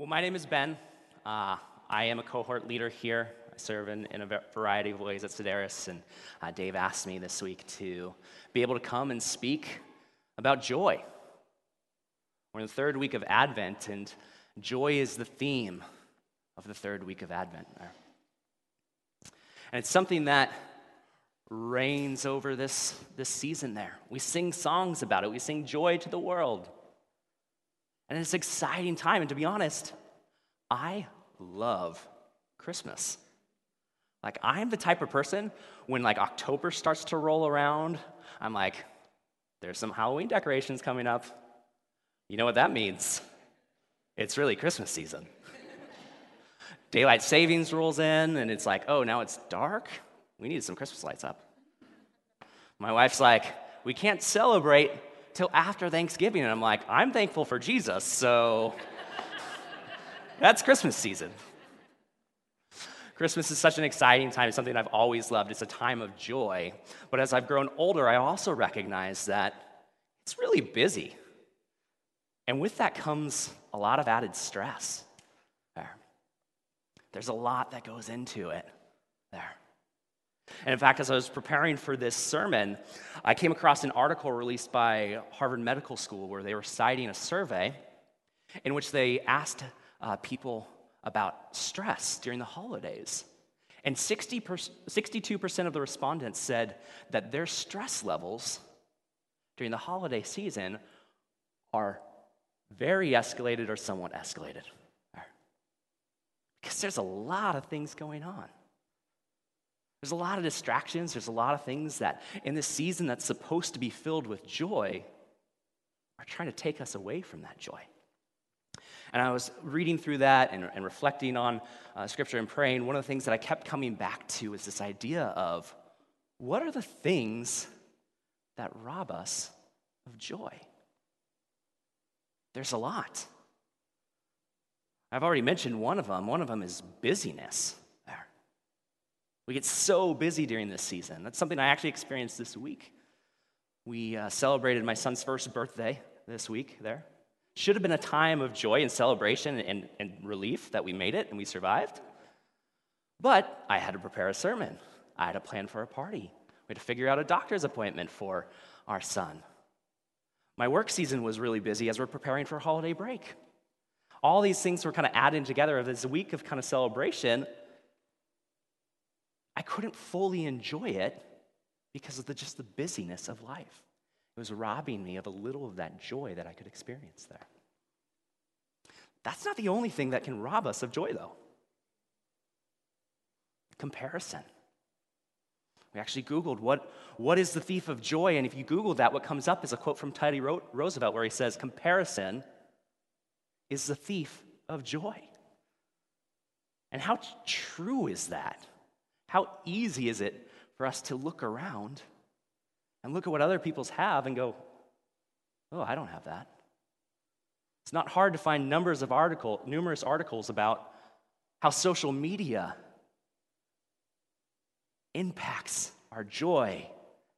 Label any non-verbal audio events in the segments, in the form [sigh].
Well, my name is Ben. Uh, I am a cohort leader here. I serve in, in a variety of ways at Sedaris, and uh, Dave asked me this week to be able to come and speak about joy. We're in the third week of Advent, and joy is the theme of the third week of Advent. And it's something that reigns over this, this season there. We sing songs about it, we sing joy to the world. And it's an exciting time. And to be honest, I love Christmas. Like, I'm the type of person when like October starts to roll around, I'm like, there's some Halloween decorations coming up. You know what that means? It's really Christmas season. [laughs] Daylight savings rolls in, and it's like, oh, now it's dark? We need some Christmas lights up. My wife's like, we can't celebrate till after Thanksgiving. And I'm like, I'm thankful for Jesus, so [laughs] that's Christmas season. Christmas is such an exciting time. It's something I've always loved. It's a time of joy. But as I've grown older, I also recognize that it's really busy. And with that comes a lot of added stress. There. There's a lot that goes into it. There. And in fact, as I was preparing for this sermon, I came across an article released by Harvard Medical School where they were citing a survey in which they asked uh, people about stress during the holidays. And 60 62% of the respondents said that their stress levels during the holiday season are very escalated or somewhat escalated. Because there's a lot of things going on. There's a lot of distractions. There's a lot of things that in this season that's supposed to be filled with joy are trying to take us away from that joy. And I was reading through that and, and reflecting on uh, scripture and praying. One of the things that I kept coming back to is this idea of what are the things that rob us of joy? There's a lot. I've already mentioned one of them. One of them is busyness. We get so busy during this season. That's something I actually experienced this week. We uh, celebrated my son's first birthday this week there. Should have been a time of joy and celebration and, and relief that we made it and we survived. But I had to prepare a sermon. I had to plan for a party. We had to figure out a doctor's appointment for our son. My work season was really busy as we're preparing for holiday break. All these things were kind of adding together of this week of kind of celebration I couldn't fully enjoy it because of the, just the busyness of life. It was robbing me of a little of that joy that I could experience there. That's not the only thing that can rob us of joy, though. Comparison. We actually Googled what, what is the thief of joy, and if you Google that, what comes up is a quote from Teddy Roosevelt where he says, Comparison is the thief of joy. And how true is that? How easy is it for us to look around and look at what other people's have and go, oh, I don't have that. It's not hard to find numbers of article, numerous articles about how social media impacts our joy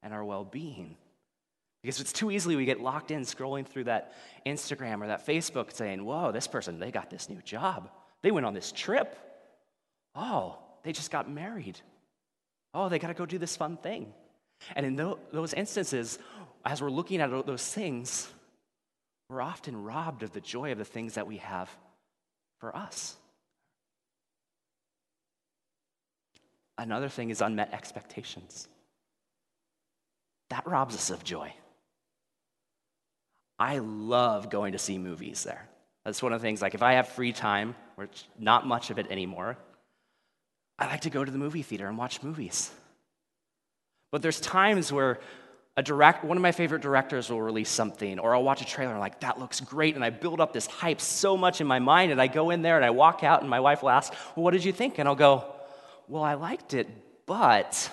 and our well-being. Because it's too easily we get locked in scrolling through that Instagram or that Facebook saying, whoa, this person, they got this new job. They went on this trip. Oh, they just got married. Oh, they got to go do this fun thing. And in those instances, as we're looking at those things, we're often robbed of the joy of the things that we have for us. Another thing is unmet expectations. That robs us of joy. I love going to see movies there. That's one of the things, like if I have free time, which not much of it anymore, I like to go to the movie theater and watch movies. But there's times where a direct, one of my favorite directors will release something, or I'll watch a trailer and I'm like, that looks great. And I build up this hype so much in my mind, and I go in there and I walk out, and my wife will ask, Well, what did you think? And I'll go, Well, I liked it, but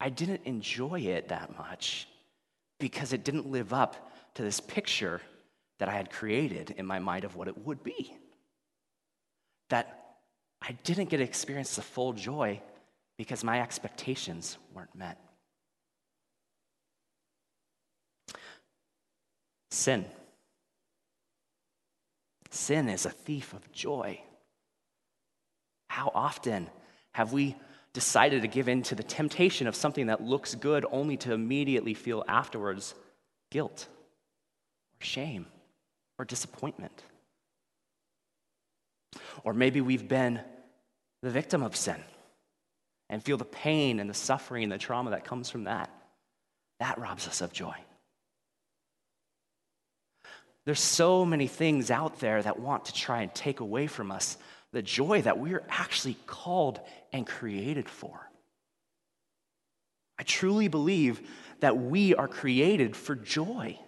I didn't enjoy it that much because it didn't live up to this picture that I had created in my mind of what it would be. That I didn't get to experience the full joy because my expectations weren't met. Sin. sin is a thief of joy. How often have we decided to give in to the temptation of something that looks good only to immediately feel afterwards guilt or shame or disappointment? Or maybe we've been the victim of sin and feel the pain and the suffering and the trauma that comes from that. That robs us of joy. There's so many things out there that want to try and take away from us the joy that we're actually called and created for. I truly believe that we are created for joy.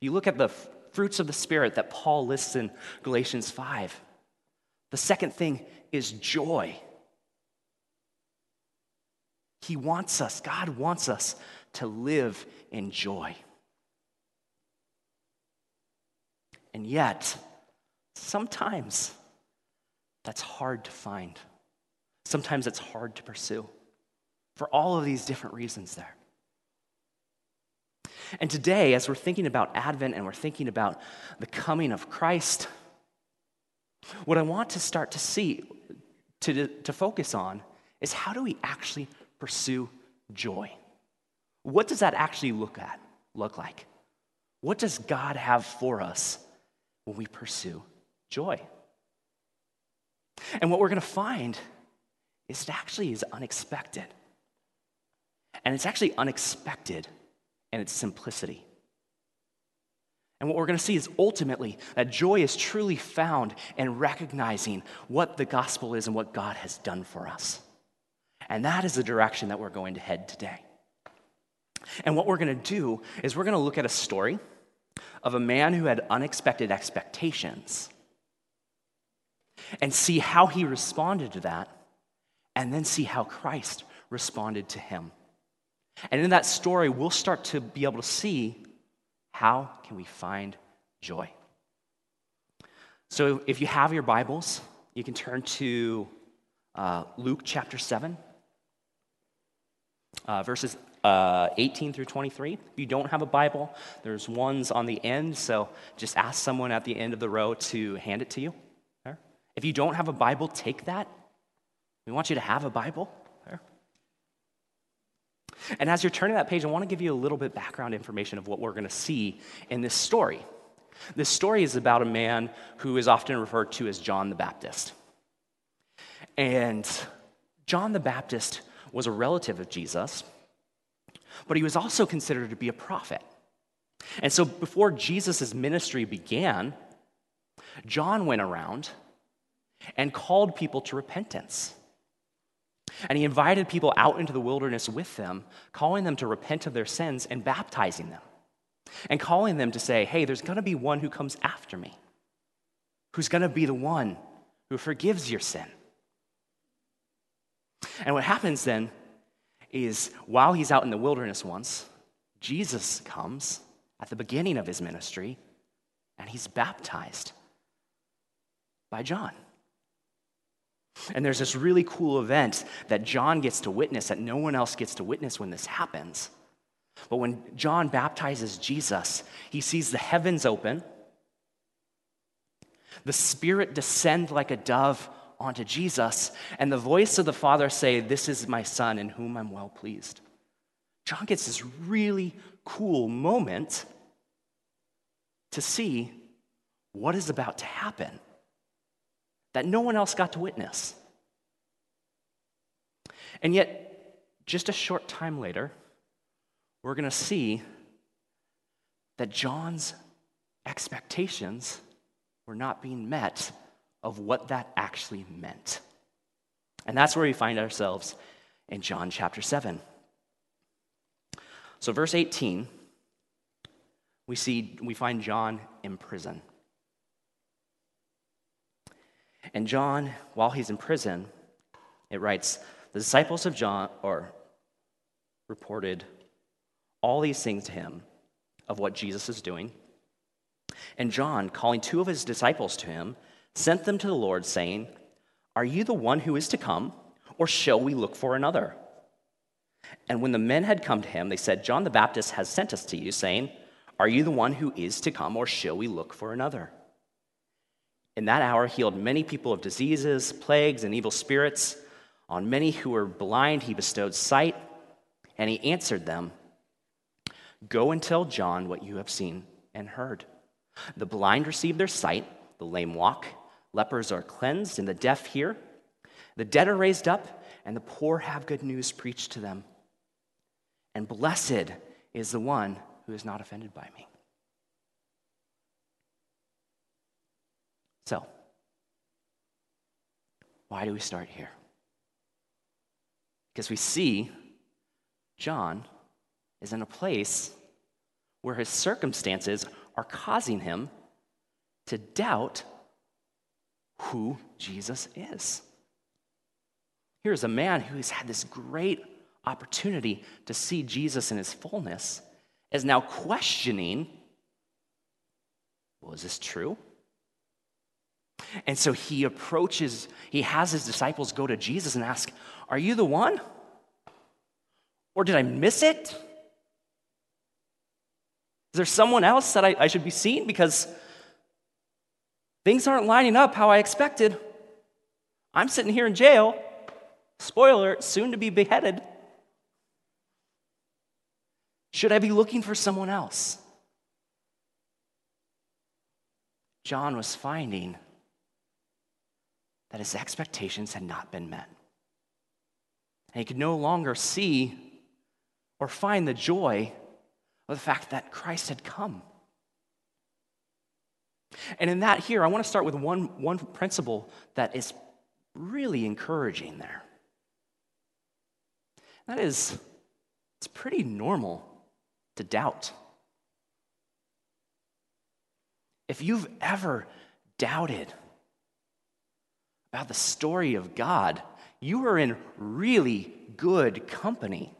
You look at the fruits of the Spirit that Paul lists in Galatians 5. The second thing is joy. He wants us, God wants us to live in joy. And yet, sometimes that's hard to find. Sometimes it's hard to pursue for all of these different reasons there. And today, as we're thinking about Advent and we're thinking about the coming of Christ, what I want to start to see, to, to focus on, is how do we actually pursue joy? What does that actually look at, look like? What does God have for us when we pursue joy? And what we're going to find is it actually is unexpected. And it's actually unexpected in its simplicity. And what we're going to see is ultimately that joy is truly found in recognizing what the gospel is and what God has done for us. And that is the direction that we're going to head today. And what we're going to do is we're going to look at a story of a man who had unexpected expectations and see how he responded to that, and then see how Christ responded to him. And in that story, we'll start to be able to see how can we find joy. So if you have your Bibles, you can turn to uh, Luke chapter 7, uh, verses uh, 18 through 23. If you don't have a Bible, there's ones on the end, so just ask someone at the end of the row to hand it to you. If you don't have a Bible, take that. We want you to have a Bible. And as you're turning that page, I want to give you a little bit background information of what we're going to see in this story. This story is about a man who is often referred to as John the Baptist. And John the Baptist was a relative of Jesus, but he was also considered to be a prophet. And so before Jesus' ministry began, John went around and called people to repentance. And he invited people out into the wilderness with them, calling them to repent of their sins and baptizing them. And calling them to say, hey, there's going to be one who comes after me, who's going to be the one who forgives your sin. And what happens then is while he's out in the wilderness once, Jesus comes at the beginning of his ministry and he's baptized by John. And there's this really cool event that John gets to witness that no one else gets to witness when this happens. But when John baptizes Jesus, he sees the heavens open, the Spirit descend like a dove onto Jesus, and the voice of the Father say, This is my Son in whom I'm well pleased. John gets this really cool moment to see what is about to happen that no one else got to witness. And yet, just a short time later, we're going to see that John's expectations were not being met of what that actually meant. And that's where we find ourselves in John chapter 7. So, verse 18, we see we find John in prison. And John, while he's in prison, it writes, the disciples of John or reported all these things to him of what Jesus is doing. And John, calling two of his disciples to him, sent them to the Lord, saying, Are you the one who is to come, or shall we look for another? And when the men had come to him, they said, John the Baptist has sent us to you, saying, Are you the one who is to come, or shall we look for another? In that hour healed many people of diseases, plagues, and evil spirits. On many who were blind, he bestowed sight, and he answered them Go and tell John what you have seen and heard. The blind receive their sight, the lame walk, lepers are cleansed, and the deaf hear. The dead are raised up, and the poor have good news preached to them. And blessed is the one who is not offended by me. So, why do we start here? Because we see John is in a place where his circumstances are causing him to doubt who Jesus is. Here's a man who has had this great opportunity to see Jesus in his fullness, is now questioning well, is this true? And so he approaches, he has his disciples go to Jesus and ask, Are you the one? Or did I miss it? Is there someone else that I, I should be seeing? Because things aren't lining up how I expected. I'm sitting here in jail. Spoiler, soon to be beheaded. Should I be looking for someone else? John was finding that his expectations had not been met. And he could no longer see or find the joy of the fact that Christ had come. And in that, here, I want to start with one, one principle that is really encouraging there. That is, it's pretty normal to doubt. If you've ever doubted about the story of God, you are in really good company.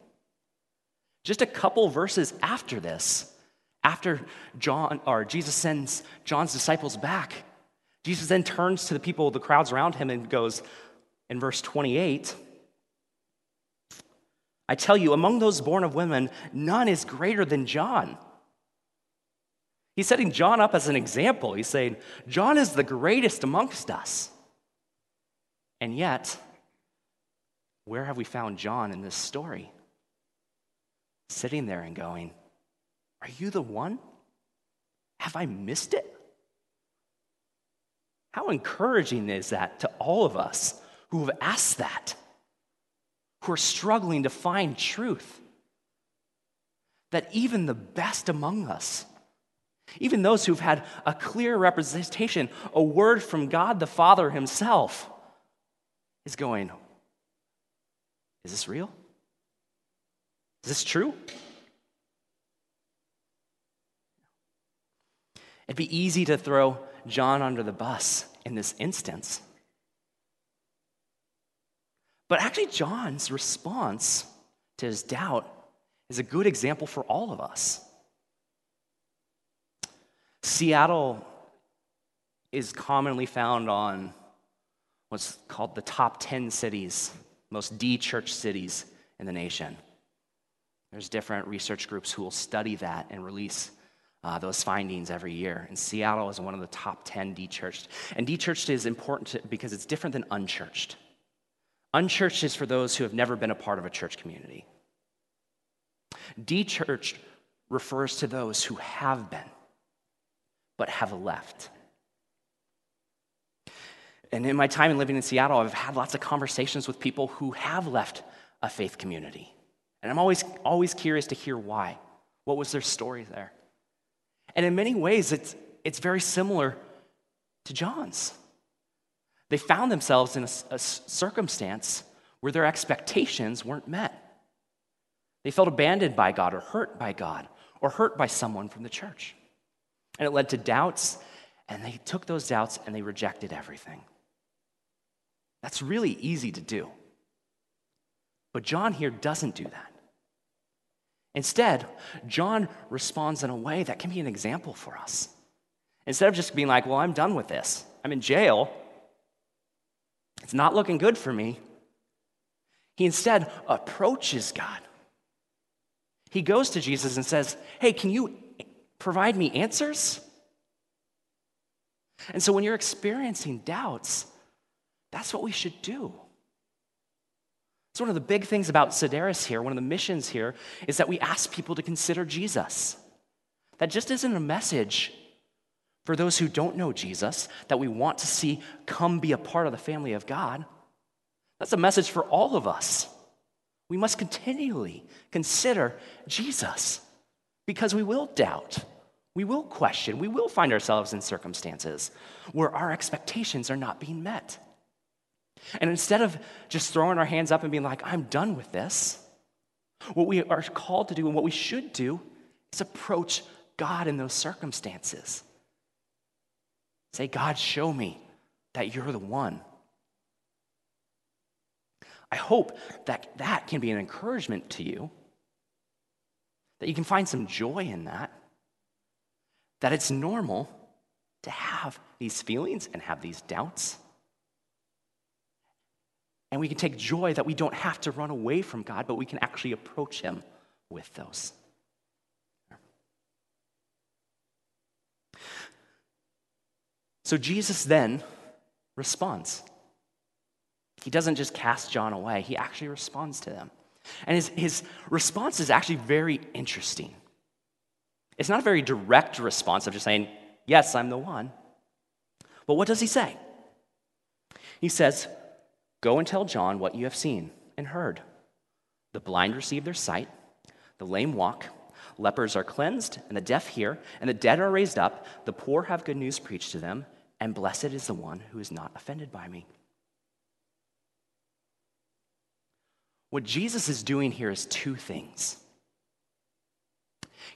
Just a couple verses after this, after John or Jesus sends John's disciples back, Jesus then turns to the people, the crowds around him, and goes in verse 28 I tell you, among those born of women, none is greater than John. He's setting John up as an example. He's saying, John is the greatest amongst us. And yet, where have we found John in this story? Sitting there and going, Are you the one? Have I missed it? How encouraging is that to all of us who have asked that, who are struggling to find truth? That even the best among us, even those who've had a clear representation, a word from God the Father Himself, is going, Is this real? Is this true? It'd be easy to throw John under the bus in this instance. But actually, John's response to his doubt is a good example for all of us. Seattle is commonly found on what's called the top 10 cities, most de church cities in the nation. There's different research groups who will study that and release uh, those findings every year. And Seattle is one of the top 10 de-churched. And de-churched is important to, because it's different than unchurched. Unchurched is for those who have never been a part of a church community. De-churched refers to those who have been, but have left. And in my time in living in Seattle, I've had lots of conversations with people who have left a faith community. And I'm always, always curious to hear why. What was their story there? And in many ways, it's, it's very similar to John's. They found themselves in a, a circumstance where their expectations weren't met. They felt abandoned by God or hurt by God or hurt by someone from the church. And it led to doubts, and they took those doubts and they rejected everything. That's really easy to do. But John here doesn't do that. Instead, John responds in a way that can be an example for us. Instead of just being like, well, I'm done with this, I'm in jail, it's not looking good for me, he instead approaches God. He goes to Jesus and says, Hey, can you provide me answers? And so when you're experiencing doubts, that's what we should do. It's one of the big things about Sedaris here, one of the missions here, is that we ask people to consider Jesus. That just isn't a message for those who don't know Jesus that we want to see come be a part of the family of God. That's a message for all of us. We must continually consider Jesus because we will doubt, we will question, we will find ourselves in circumstances where our expectations are not being met. And instead of just throwing our hands up and being like, I'm done with this, what we are called to do and what we should do is approach God in those circumstances. Say, God, show me that you're the one. I hope that that can be an encouragement to you, that you can find some joy in that, that it's normal to have these feelings and have these doubts. And we can take joy that we don't have to run away from God, but we can actually approach Him with those. So Jesus then responds. He doesn't just cast John away, he actually responds to them. And his, his response is actually very interesting. It's not a very direct response of just saying, Yes, I'm the one. But what does he say? He says, Go and tell John what you have seen and heard. The blind receive their sight, the lame walk, lepers are cleansed, and the deaf hear, and the dead are raised up, the poor have good news preached to them, and blessed is the one who is not offended by me. What Jesus is doing here is two things.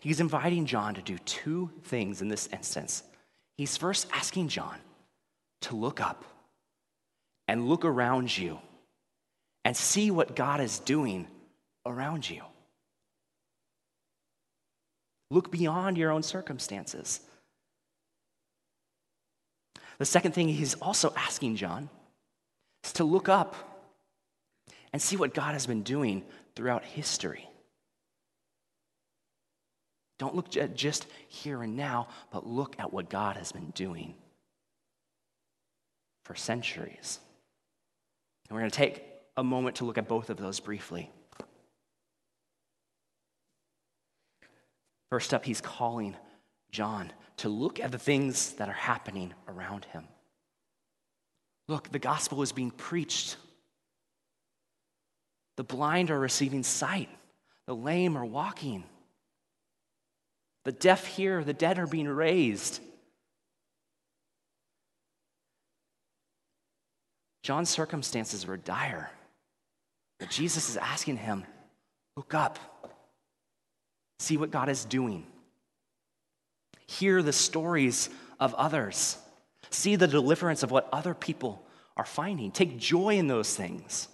He's inviting John to do two things in this instance. He's first asking John to look up and look around you and see what God is doing around you. Look beyond your own circumstances. The second thing he's also asking John is to look up and see what God has been doing throughout history. Don't look at just here and now, but look at what God has been doing for centuries. And we're going to take a moment to look at both of those briefly. First up, he's calling John to look at the things that are happening around him. Look, the gospel is being preached. The blind are receiving sight, the lame are walking, the deaf hear, the dead are being raised. John's circumstances were dire. But Jesus is asking him, look up, see what God is doing. Hear the stories of others. See the deliverance of what other people are finding. Take joy in those things.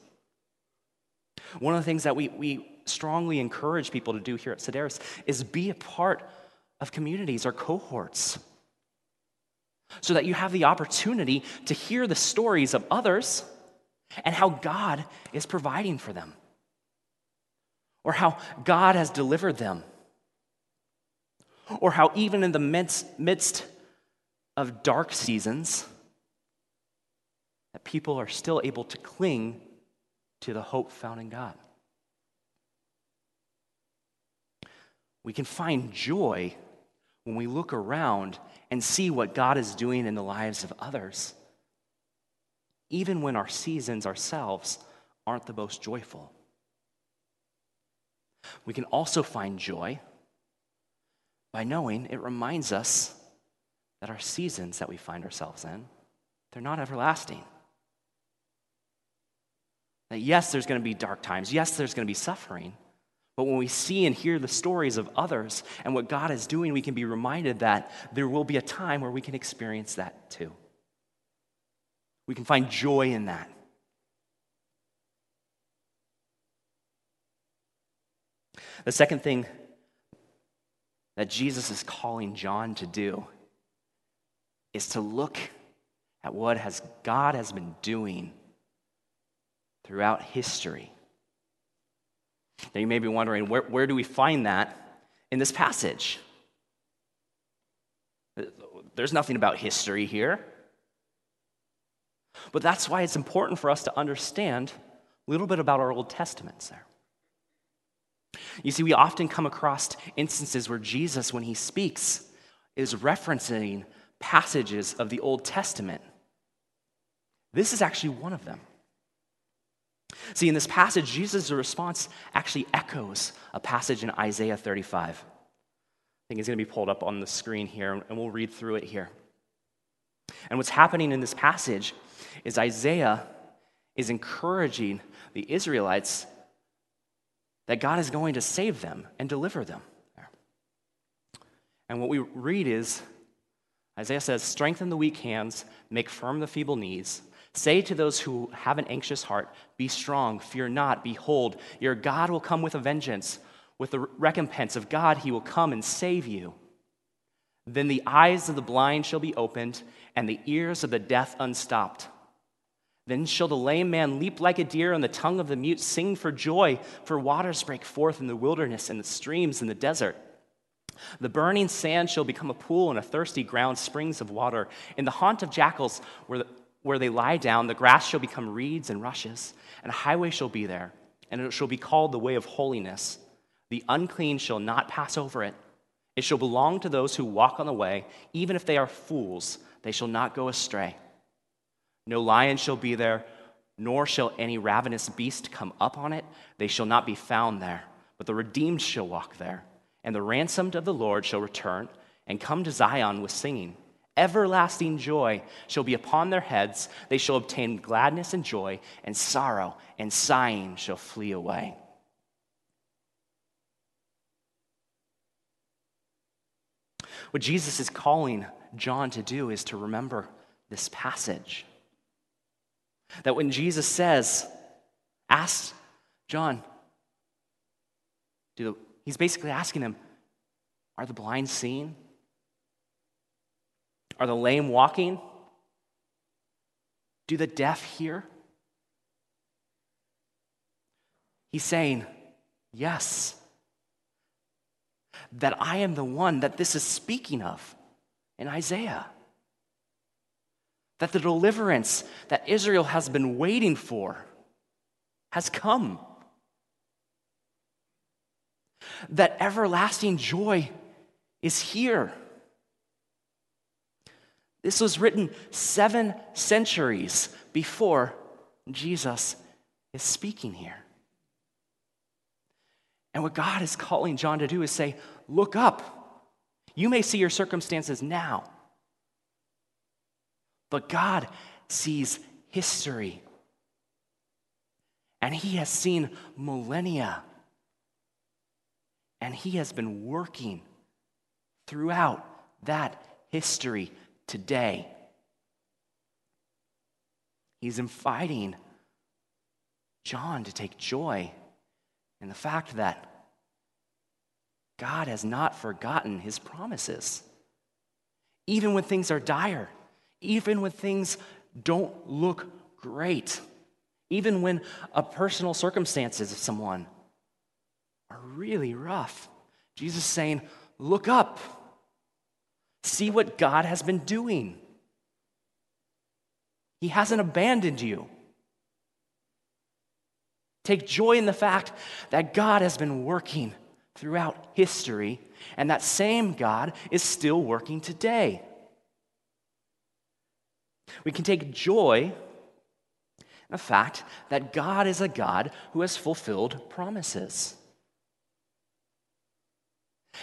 One of the things that we, we strongly encourage people to do here at Sedaris is be a part of communities or cohorts so that you have the opportunity to hear the stories of others and how God is providing for them or how God has delivered them or how even in the midst, midst of dark seasons that people are still able to cling to the hope found in God. We can find joy when we look around and see what God is doing in the lives of others, even when our seasons ourselves aren't the most joyful. We can also find joy by knowing it reminds us that our seasons that we find ourselves in, they're not everlasting. That yes, there's going to be dark times. Yes, there's going to be suffering. But when we see and hear the stories of others and what God is doing, we can be reminded that there will be a time where we can experience that too. We can find joy in that. The second thing that Jesus is calling John to do is to look at what has God has been doing throughout history now you may be wondering, where, where do we find that in this passage? There's nothing about history here. But that's why it's important for us to understand a little bit about our Old Testaments there. You see, we often come across instances where Jesus, when he speaks, is referencing passages of the Old Testament. This is actually one of them. See, in this passage, Jesus' response actually echoes a passage in Isaiah 35. I think it's going to be pulled up on the screen here, and we'll read through it here. And what's happening in this passage is Isaiah is encouraging the Israelites that God is going to save them and deliver them. And what we read is Isaiah says, Strengthen the weak hands, make firm the feeble knees. Say to those who have an anxious heart, Be strong, fear not. Behold, your God will come with a vengeance. With the recompense of God, he will come and save you. Then the eyes of the blind shall be opened, and the ears of the deaf unstopped. Then shall the lame man leap like a deer, and the tongue of the mute sing for joy, for waters break forth in the wilderness and the streams in the desert. The burning sand shall become a pool, and a thirsty ground springs of water. In the haunt of jackals, where, the, where they lie down, the grass shall become reeds and rushes, and a highway shall be there, and it shall be called the way of holiness. The unclean shall not pass over it. It shall belong to those who walk on the way, even if they are fools, they shall not go astray. No lion shall be there, nor shall any ravenous beast come up on it. They shall not be found there, but the redeemed shall walk there and the ransomed of the Lord shall return and come to Zion with singing. Everlasting joy shall be upon their heads. They shall obtain gladness and joy, and sorrow and sighing shall flee away. What Jesus is calling John to do is to remember this passage. That when Jesus says, Ask John, do He's basically asking him, Are the blind seeing? Are the lame walking? Do the deaf hear? He's saying, Yes. That I am the one that this is speaking of in Isaiah. That the deliverance that Israel has been waiting for has come that everlasting joy is here. This was written seven centuries before Jesus is speaking here. And what God is calling John to do is say, Look up. You may see your circumstances now, but God sees history. And He has seen millennia and he has been working throughout that history today. He's inviting John to take joy in the fact that God has not forgotten his promises. Even when things are dire, even when things don't look great, even when a personal circumstances of someone are really rough. Jesus is saying, Look up. See what God has been doing. He hasn't abandoned you. Take joy in the fact that God has been working throughout history, and that same God is still working today. We can take joy in the fact that God is a God who has fulfilled promises.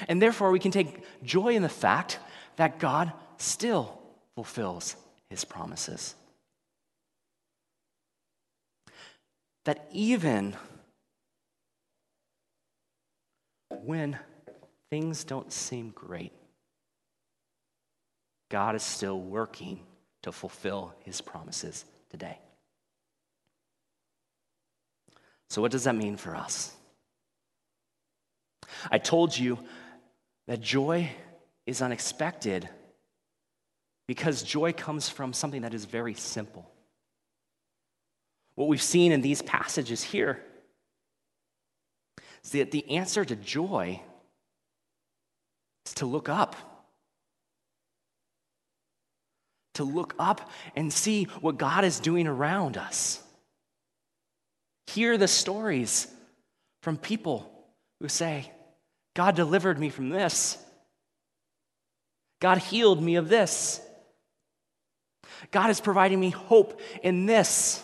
And therefore, we can take joy in the fact that God still fulfills his promises. That even when things don't seem great, God is still working to fulfill his promises today. So, what does that mean for us? I told you that joy is unexpected because joy comes from something that is very simple. What we've seen in these passages here is that the answer to joy is to look up, to look up and see what God is doing around us. Hear the stories from people who say, God delivered me from this. God healed me of this. God is providing me hope in this.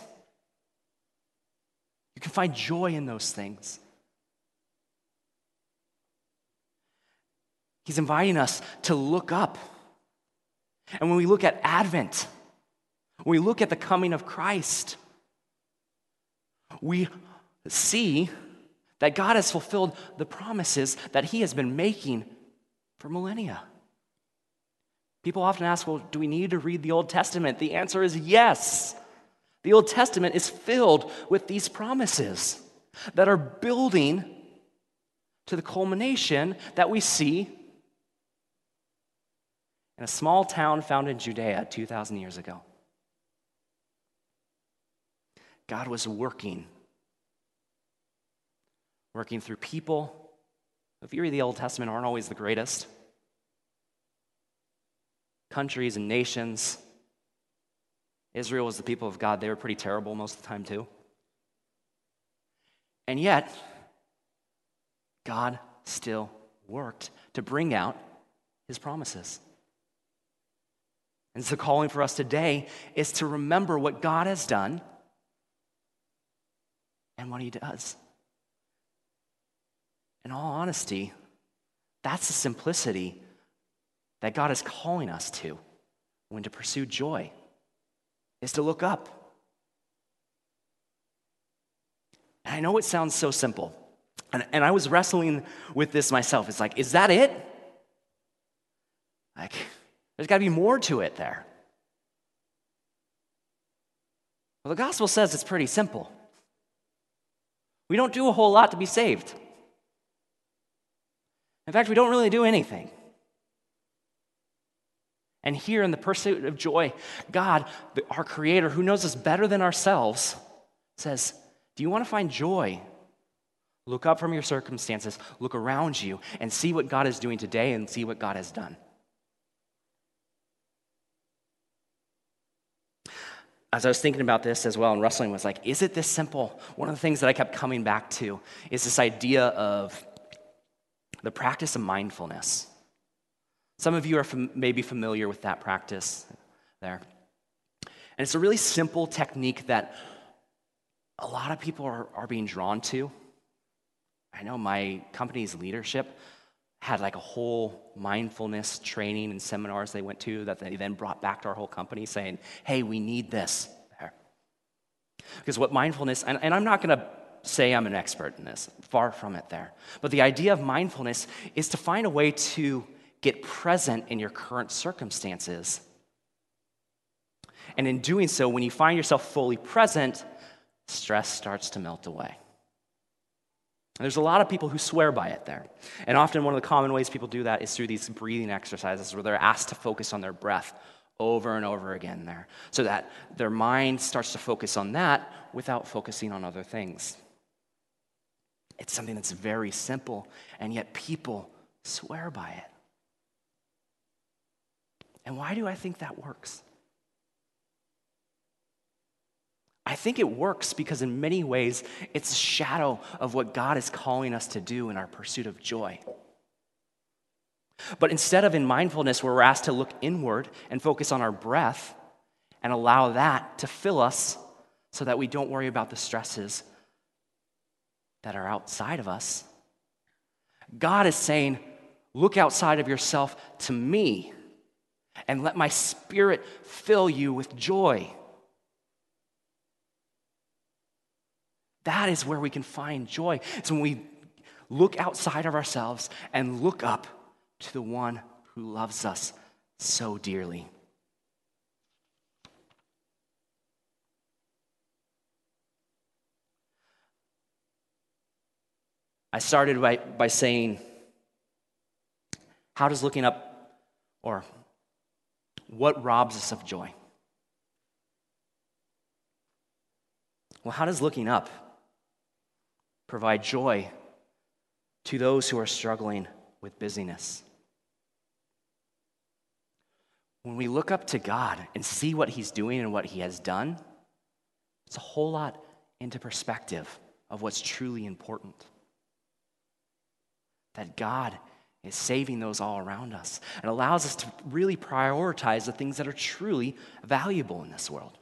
You can find joy in those things. He's inviting us to look up. And when we look at Advent, when we look at the coming of Christ, we see that God has fulfilled the promises that He has been making for millennia. People often ask, well, do we need to read the Old Testament? The answer is yes. The Old Testament is filled with these promises that are building to the culmination that we see in a small town found in Judea 2,000 years ago. God was working, working through people. If you read the Old Testament, aren't always the greatest. Countries and nations. Israel was the people of God. They were pretty terrible most of the time, too. And yet, God still worked to bring out his promises. And so, calling for us today is to remember what God has done and what he does. In all honesty, that's the simplicity that God is calling us to when to pursue joy, is to look up. And I know it sounds so simple. And, and I was wrestling with this myself. It's like, is that it? Like, there's got to be more to it there. Well, the gospel says it's pretty simple. We don't do a whole lot to be saved. In fact, we don't really do anything. And here in the pursuit of joy, God, our Creator, who knows us better than ourselves, says, Do you want to find joy? Look up from your circumstances, look around you, and see what God is doing today and see what God has done. as I was thinking about this as well and wrestling was like, is it this simple? One of the things that I kept coming back to is this idea of the practice of mindfulness. Some of you are fam- maybe familiar with that practice there. And it's a really simple technique that a lot of people are, are being drawn to. I know my company's leadership had like a whole mindfulness training and seminars they went to that they then brought back to our whole company saying, hey, we need this. Because what mindfulness, and, and I'm not going to say I'm an expert in this, far from it there. But the idea of mindfulness is to find a way to get present in your current circumstances. And in doing so, when you find yourself fully present, stress starts to melt away. There's a lot of people who swear by it there. And often, one of the common ways people do that is through these breathing exercises where they're asked to focus on their breath over and over again there so that their mind starts to focus on that without focusing on other things. It's something that's very simple, and yet people swear by it. And why do I think that works? I think it works because, in many ways, it's a shadow of what God is calling us to do in our pursuit of joy. But instead of in mindfulness, where we're asked to look inward and focus on our breath and allow that to fill us so that we don't worry about the stresses that are outside of us, God is saying, Look outside of yourself to me and let my spirit fill you with joy. That is where we can find joy. It's when we look outside of ourselves and look up to the one who loves us so dearly. I started by, by saying, how does looking up, or what robs us of joy? Well, how does looking up provide joy to those who are struggling with busyness. when we look up to God and see what He's doing and what He has done, it's a whole lot into perspective of what's truly important. That God is saving those all around us and allows us to really prioritize the things that are truly valuable in this world.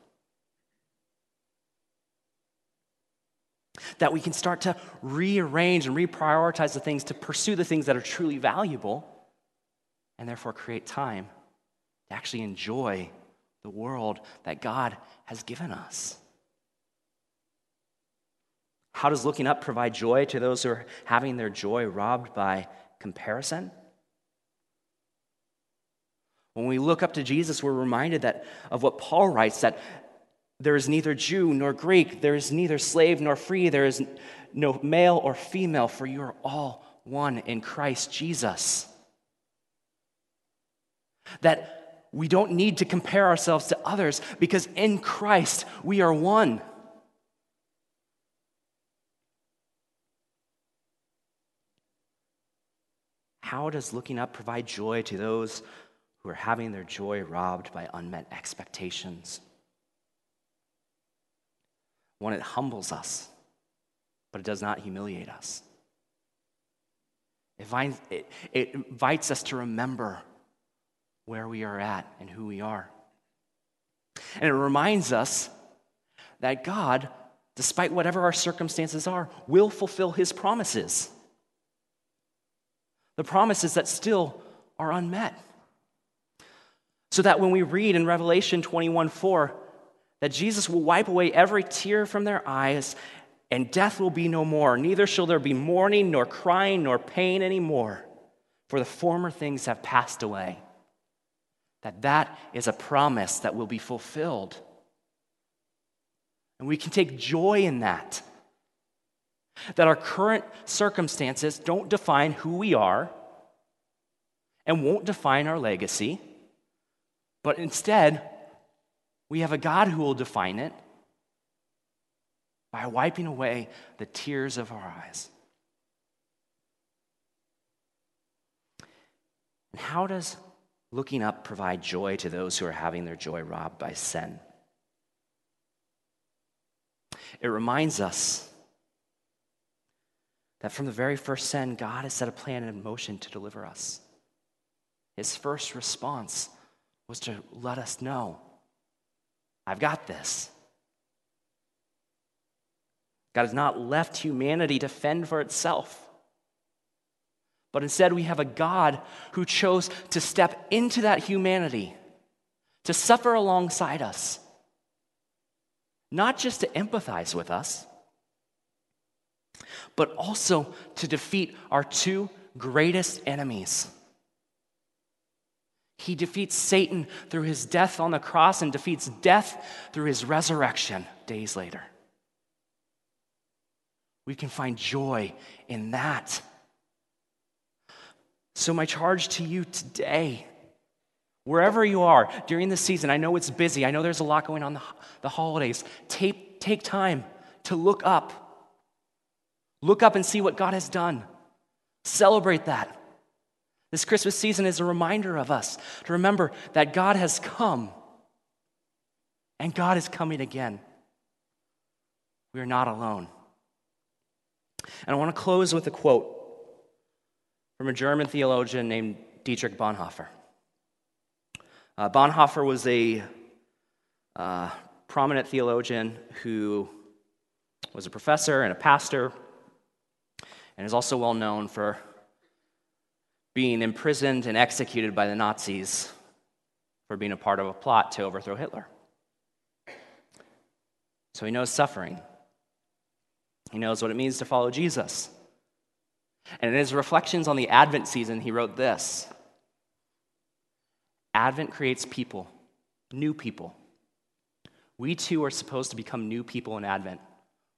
That we can start to rearrange and reprioritize the things to pursue the things that are truly valuable and therefore create time to actually enjoy the world that God has given us. How does looking up provide joy to those who are having their joy robbed by comparison? When we look up to Jesus, we're reminded that of what Paul writes that there is neither Jew nor Greek, there is neither slave nor free, there is no male or female, for you are all one in Christ Jesus. That we don't need to compare ourselves to others because in Christ we are one. How does looking up provide joy to those who are having their joy robbed by unmet expectations? One, it humbles us, but it does not humiliate us. It, it invites us to remember where we are at and who we are. And it reminds us that God, despite whatever our circumstances are, will fulfill his promises. The promises that still are unmet. So that when we read in Revelation 21 4, that Jesus will wipe away every tear from their eyes, and death will be no more. Neither shall there be mourning, nor crying, nor pain anymore, for the former things have passed away that that is a promise that will be fulfilled. And we can take joy in that. That our current circumstances don't define who we are and won't define our legacy, but instead, we have a God who will define it by wiping away the tears of our eyes. And how does looking up provide joy to those who are having their joy robbed by sin. It reminds us that from the very first sin, God has set a plan in motion to deliver us. His first response was to let us know I've got this. God has not left humanity to fend for itself. But instead, we have a God who chose to step into that humanity, to suffer alongside us, not just to empathize with us, but also to defeat our two greatest enemies. He defeats Satan through his death on the cross and defeats death through his resurrection days later. We can find joy in that. So, my charge to you today, wherever you are during this season, I know it's busy, I know there's a lot going on the, the holidays. Take, take time to look up. Look up and see what God has done. Celebrate that. This Christmas season is a reminder of us to remember that God has come and God is coming again. We are not alone. And I want to close with a quote from a German theologian named Dietrich Bonhoeffer. Uh, Bonhoeffer was a uh, prominent theologian who was a professor and a pastor, and is also well known for being imprisoned and executed by the Nazis for being a part of a plot to overthrow Hitler. So he knows suffering. He knows what it means to follow Jesus. And in his reflections on the Advent season, he wrote this Advent creates people, new people. We too are supposed to become new people in Advent.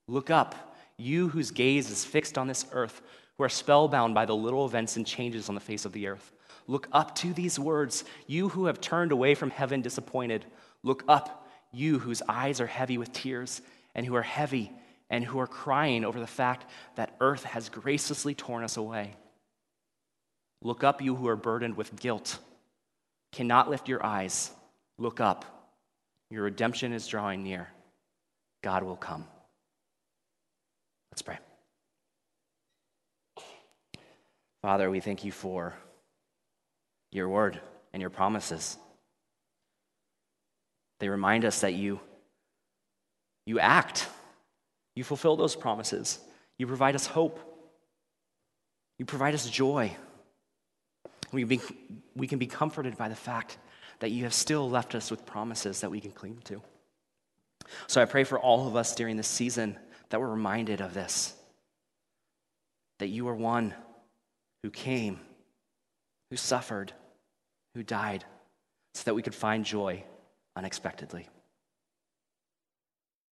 Look up, you whose gaze is fixed on this earth, who are spellbound by the little events and changes on the face of the earth. Look up to these words, you who have turned away from heaven disappointed. Look up, you whose eyes are heavy with tears and who are heavy and who are crying over the fact that earth has graciously torn us away. Look up, you who are burdened with guilt. cannot lift your eyes, look up. Your redemption is drawing near. God will come. Let's pray. Father, we thank you for your word and your promises. They remind us that you, you act, you fulfill those promises, you provide us hope, you provide us joy. We, be, we can be comforted by the fact that you have still left us with promises that we can cling to. So I pray for all of us during this season that we're reminded of this that you are one who came, who suffered, who died, so that we could find joy unexpectedly.